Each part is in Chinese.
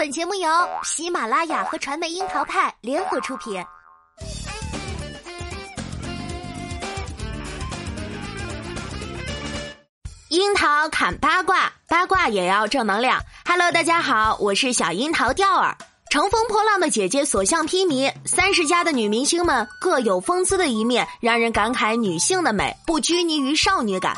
本节目由喜马拉雅和传媒樱桃派联合出品。樱桃砍八卦，八卦也要正能量。Hello，大家好，我是小樱桃钓儿。乘风破浪的姐姐所向披靡，三十加的女明星们各有风姿的一面，让人感慨女性的美不拘泥于少女感。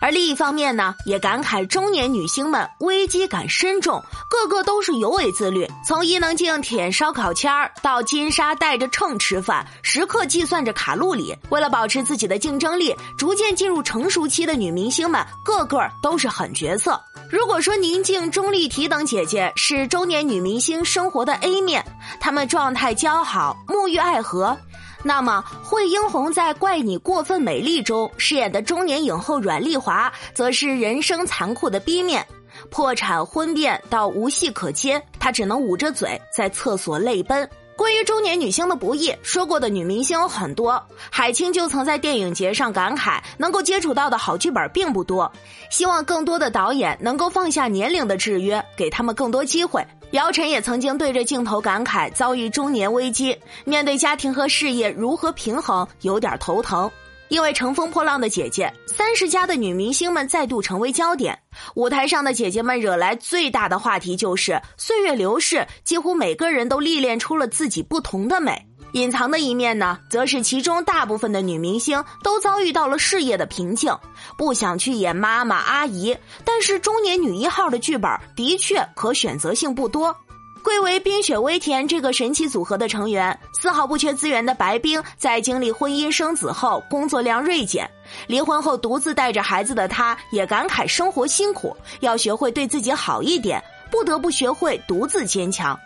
而另一方面呢，也感慨中年女星们危机感深重，个个都是尤为自律。从伊能静舔烧烤签儿，到金莎带着秤吃饭，时刻计算着卡路里。为了保持自己的竞争力，逐渐进入成熟期的女明星们，个个都是狠角色。如果说宁静、钟丽缇等姐姐是中年女明星生活的 A 面，她们状态姣好，沐浴爱河。那么，惠英红在《怪你过分美丽》中饰演的中年影后阮丽华，则是人生残酷的 B 面，破产、婚变到无戏可接，她只能捂着嘴在厕所泪奔。关于中年女星的不易，说过的女明星有很多。海清就曾在电影节上感慨，能够接触到的好剧本并不多，希望更多的导演能够放下年龄的制约，给他们更多机会。姚晨也曾经对着镜头感慨，遭遇中年危机，面对家庭和事业如何平衡，有点头疼。因为乘风破浪的姐姐，三十加的女明星们再度成为焦点。舞台上的姐姐们惹来最大的话题就是岁月流逝，几乎每个人都历练出了自己不同的美。隐藏的一面呢，则是其中大部分的女明星都遭遇到了事业的瓶颈，不想去演妈妈阿姨，但是中年女一号的剧本的确可选择性不多。贵为冰雪微甜这个神奇组合的成员，丝毫不缺资源的白冰，在经历婚姻生子后，工作量锐减。离婚后独自带着孩子的她，也感慨生活辛苦，要学会对自己好一点，不得不学会独自坚强。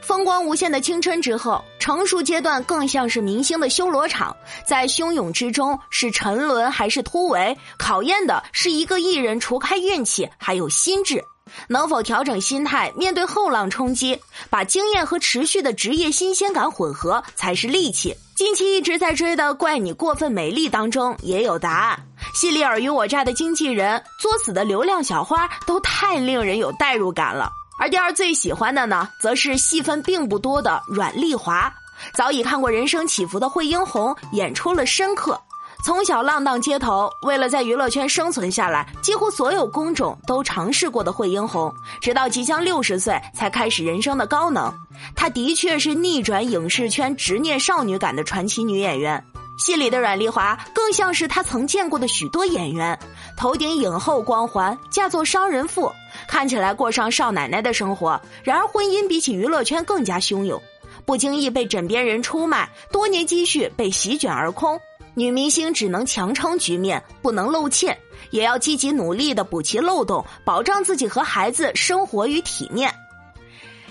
风光无限的青春之后，成熟阶段更像是明星的修罗场，在汹涌之中是沉沦还是突围，考验的是一个艺人除开运气，还有心智。能否调整心态，面对后浪冲击，把经验和持续的职业新鲜感混合，才是利器。近期一直在追的《怪你过分美丽》当中也有答案。戏里尔虞我诈的经纪人，作死的流量小花，都太令人有代入感了。而第二最喜欢的呢，则是戏份并不多的阮丽华。早已看过人生起伏的惠英红，演出了深刻。从小浪荡街头，为了在娱乐圈生存下来，几乎所有工种都尝试过的惠英红，直到即将六十岁才开始人生的高能。她的确是逆转影视圈执念少女感的传奇女演员。戏里的阮丽华更像是她曾见过的许多演员，头顶影后光环，嫁作商人妇，看起来过上少奶奶的生活。然而婚姻比起娱乐圈更加汹涌，不经意被枕边人出卖，多年积蓄被席卷而空。女明星只能强撑局面，不能露怯，也要积极努力的补齐漏洞，保障自己和孩子生活与体面。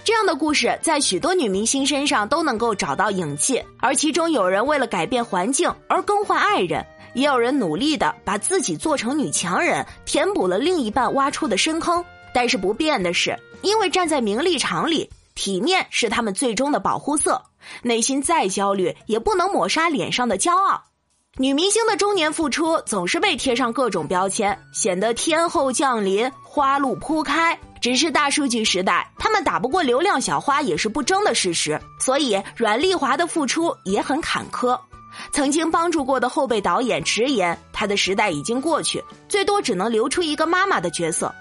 这样的故事在许多女明星身上都能够找到影迹，而其中有人为了改变环境而更换爱人，也有人努力的把自己做成女强人，填补了另一半挖出的深坑。但是不变的是，因为站在名利场里，体面是他们最终的保护色，内心再焦虑也不能抹杀脸上的骄傲。女明星的中年复出总是被贴上各种标签，显得天后降临、花路铺开。只是大数据时代，他们打不过流量小花也是不争的事实。所以阮丽华的复出也很坎坷。曾经帮助过的后辈导演直言，她的时代已经过去，最多只能留出一个妈妈的角色。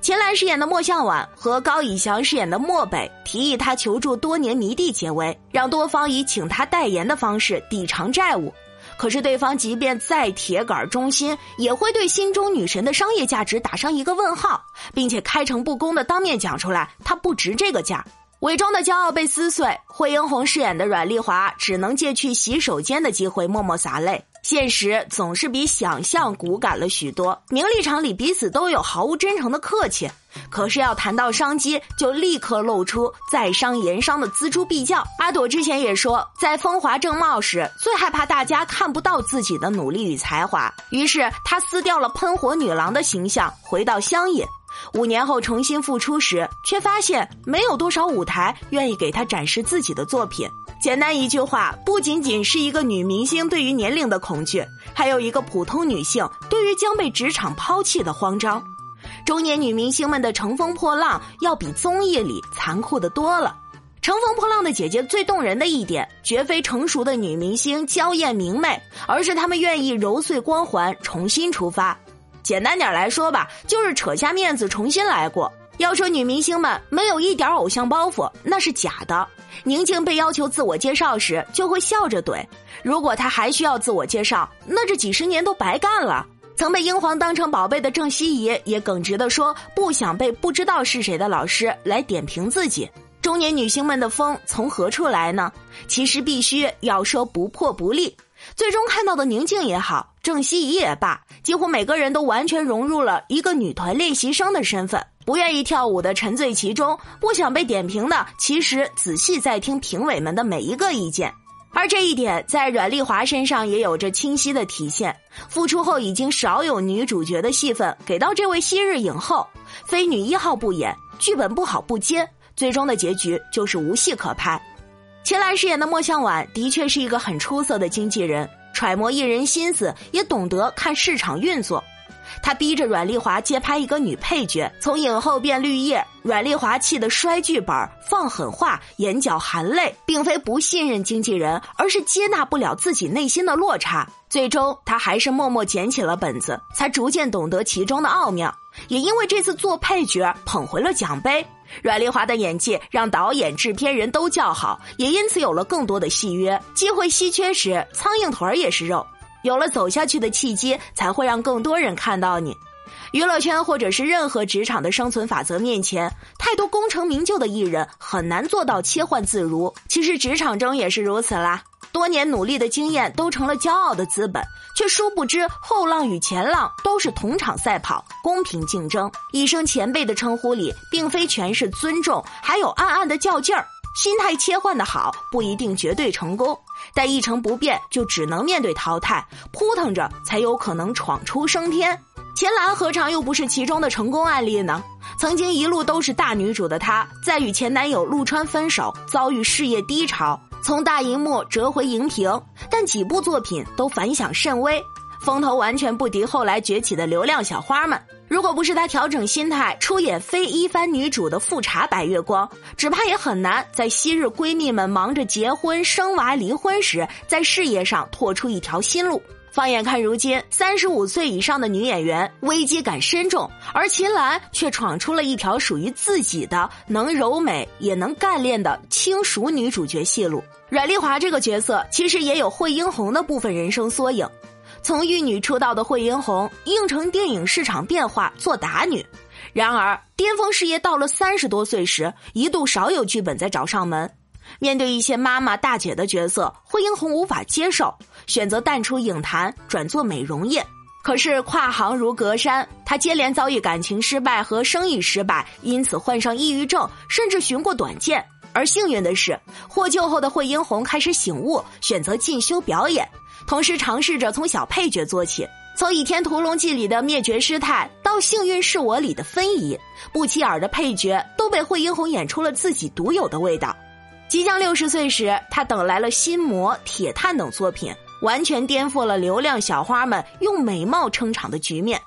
秦岚饰演的莫向晚和高以翔饰演的漠北提议她求助多年迷弟解围，让多方以请她代言的方式抵偿债务。可是对方即便再铁杆忠心，也会对心中女神的商业价值打上一个问号，并且开诚布公的当面讲出来，她不值这个价。伪装的骄傲被撕碎，惠英红饰演的阮丽华只能借去洗手间的机会默默洒泪。现实总是比想象骨感了许多。名利场里彼此都有毫无真诚的客气，可是要谈到商机，就立刻露出在商言商的锱铢必较。阿朵之前也说，在风华正茂时，最害怕大家看不到自己的努力与才华，于是她撕掉了喷火女郎的形象，回到乡野。五年后重新复出时，却发现没有多少舞台愿意给她展示自己的作品。简单一句话，不仅仅是一个女明星对于年龄的恐惧，还有一个普通女性对于将被职场抛弃的慌张。中年女明星们的乘风破浪，要比综艺里残酷的多了。乘风破浪的姐姐最动人的一点，绝非成熟的女明星娇艳明媚，而是她们愿意揉碎光环，重新出发。简单点来说吧，就是扯下面子重新来过。要说女明星们没有一点偶像包袱，那是假的。宁静被要求自我介绍时，就会笑着怼。如果她还需要自我介绍，那这几十年都白干了。曾被英皇当成宝贝的郑希怡，也耿直地说不想被不知道是谁的老师来点评自己。中年女星们的风从何处来呢？其实必须要说不破不立。最终看到的宁静也好，郑希怡也罢，几乎每个人都完全融入了一个女团练习生的身份，不愿意跳舞的沉醉其中，不想被点评的其实仔细在听评委们的每一个意见。而这一点在阮丽华身上也有着清晰的体现。复出后已经少有女主角的戏份给到这位昔日影后，非女一号不演，剧本不好不接。最终的结局就是无戏可拍。秦岚饰演的莫向晚的确是一个很出色的经纪人，揣摩艺人心思，也懂得看市场运作。他逼着阮丽华接拍一个女配角，从影后变绿叶，阮丽华气得摔剧本、放狠话、眼角含泪，并非不信任经纪人，而是接纳不了自己内心的落差。最终，他还是默默捡起了本子，才逐渐懂得其中的奥妙。也因为这次做配角捧回了奖杯，阮丽华的演技让导演、制片人都叫好，也因此有了更多的戏约。机会稀缺时，苍蝇腿儿也是肉。有了走下去的契机，才会让更多人看到你。娱乐圈或者是任何职场的生存法则面前，太多功成名就的艺人很难做到切换自如。其实职场中也是如此啦。多年努力的经验都成了骄傲的资本，却殊不知后浪与前浪都是同场赛跑，公平竞争。一声前辈的称呼里，并非全是尊重，还有暗暗的较劲儿。心态切换的好，不一定绝对成功，但一成不变，就只能面对淘汰，扑腾着才有可能闯出升天。秦岚何尝又不是其中的成功案例呢？曾经一路都是大女主的她，在与前男友陆川分手，遭遇事业低潮。从大荧幕折回荧屏，但几部作品都反响甚微，风头完全不敌后来崛起的流量小花们。如果不是她调整心态，出演非一番女主的复查《白月光》，只怕也很难在昔日闺蜜们忙着结婚、生娃、离婚时，在事业上拓出一条新路。放眼看，如今三十五岁以上的女演员危机感深重，而秦岚却闯出了一条属于自己的能柔美也能干练的轻熟女主角戏路。阮丽华这个角色其实也有惠英红的部分人生缩影。从玉女出道的惠英红，应承电影市场变化做打女，然而巅峰事业到了三十多岁时，一度少有剧本再找上门。面对一些妈妈大姐的角色，惠英红无法接受，选择淡出影坛，转做美容业。可是跨行如隔山，她接连遭遇感情失败和生意失败，因此患上抑郁症，甚至寻过短见。而幸运的是，获救后的惠英红开始醒悟，选择进修表演，同时尝试着从小配角做起，从《倚天屠龙记》里的灭绝师太到《幸运是我》里的分姨，不起眼的配角都被惠英红演出了自己独有的味道。即将六十岁时，她等来了《心魔》《铁探》等作品，完全颠覆了流量小花们用美貌撑场的局面。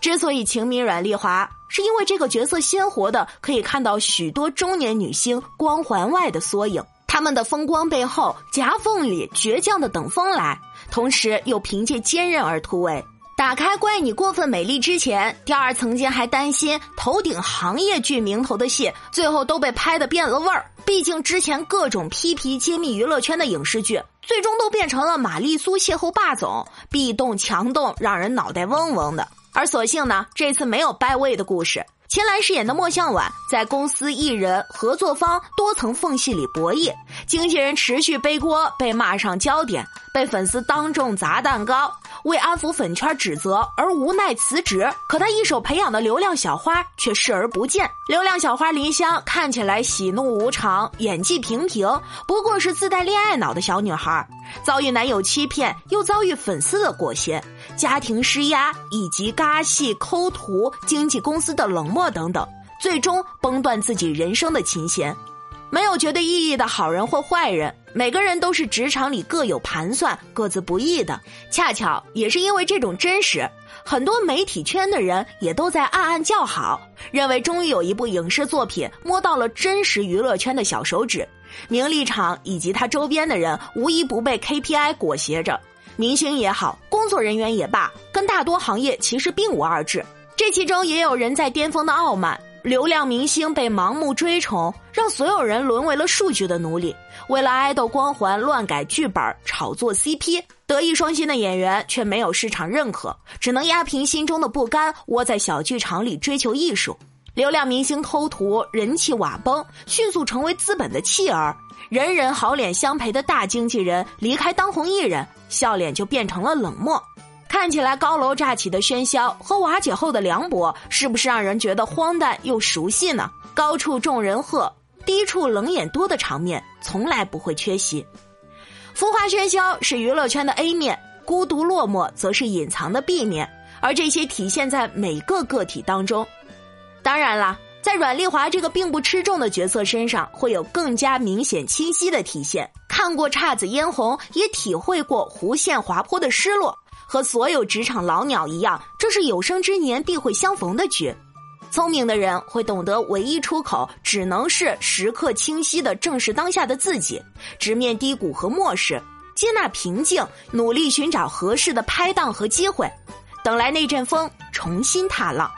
之所以情迷阮丽华，是因为这个角色鲜活的可以看到许多中年女星光环外的缩影，她们的风光背后夹缝里倔强的等风来，同时又凭借坚韧而突围。打开怪你过分美丽之前，第二曾经还担心头顶行业剧名头的戏，最后都被拍的变了味儿。毕竟之前各种批皮揭秘娱乐圈的影视剧，最终都变成了玛丽苏邂逅霸总，壁咚墙咚，让人脑袋嗡嗡的。而所幸呢，这次没有掰位的故事。秦岚饰演的莫向晚，在公司、艺人、合作方多层缝隙里博弈，经纪人持续背锅，被骂上焦点，被粉丝当众砸蛋糕。为安抚粉圈指责而无奈辞职，可他一手培养的流量小花却视而不见。流量小花林香看起来喜怒无常，演技平平，不过是自带恋爱脑的小女孩，遭遇男友欺骗，又遭遇粉丝的裹挟，家庭施压，以及尬戏、抠图、经纪公司的冷漠等等，最终崩断自己人生的琴弦。没有绝对意义的好人或坏人，每个人都是职场里各有盘算、各自不易的。恰巧也是因为这种真实，很多媒体圈的人也都在暗暗叫好，认为终于有一部影视作品摸到了真实娱乐圈的小手指。名利场以及他周边的人无一不被 KPI 裹挟着，明星也好，工作人员也罢，跟大多行业其实并无二致。这其中也有人在巅峰的傲慢。流量明星被盲目追崇，让所有人沦为了数据的奴隶。为了爱豆光环，乱改剧本、炒作 CP，德艺双馨的演员却没有市场认可，只能压平心中的不甘，窝在小剧场里追求艺术。流量明星偷图，人气瓦崩，迅速成为资本的弃儿。人人好脸相陪的大经纪人离开当红艺人，笑脸就变成了冷漠。看起来高楼乍起的喧嚣和瓦解后的凉薄，是不是让人觉得荒诞又熟悉呢？高处众人喝，低处冷眼多的场面从来不会缺席。浮华喧嚣是娱乐圈的 A 面，孤独落寞则是隐藏的 B 面，而这些体现在每个个体当中。当然啦，在阮丽华这个并不吃重的角色身上，会有更加明显清晰的体现。看过姹紫嫣红，也体会过弧线滑坡的失落。和所有职场老鸟一样，这是有生之年必会相逢的局。聪明的人会懂得，唯一出口只能是时刻清晰的正视当下的自己，直面低谷和漠视，接纳平静，努力寻找合适的拍档和机会，等来那阵风，重新踏浪。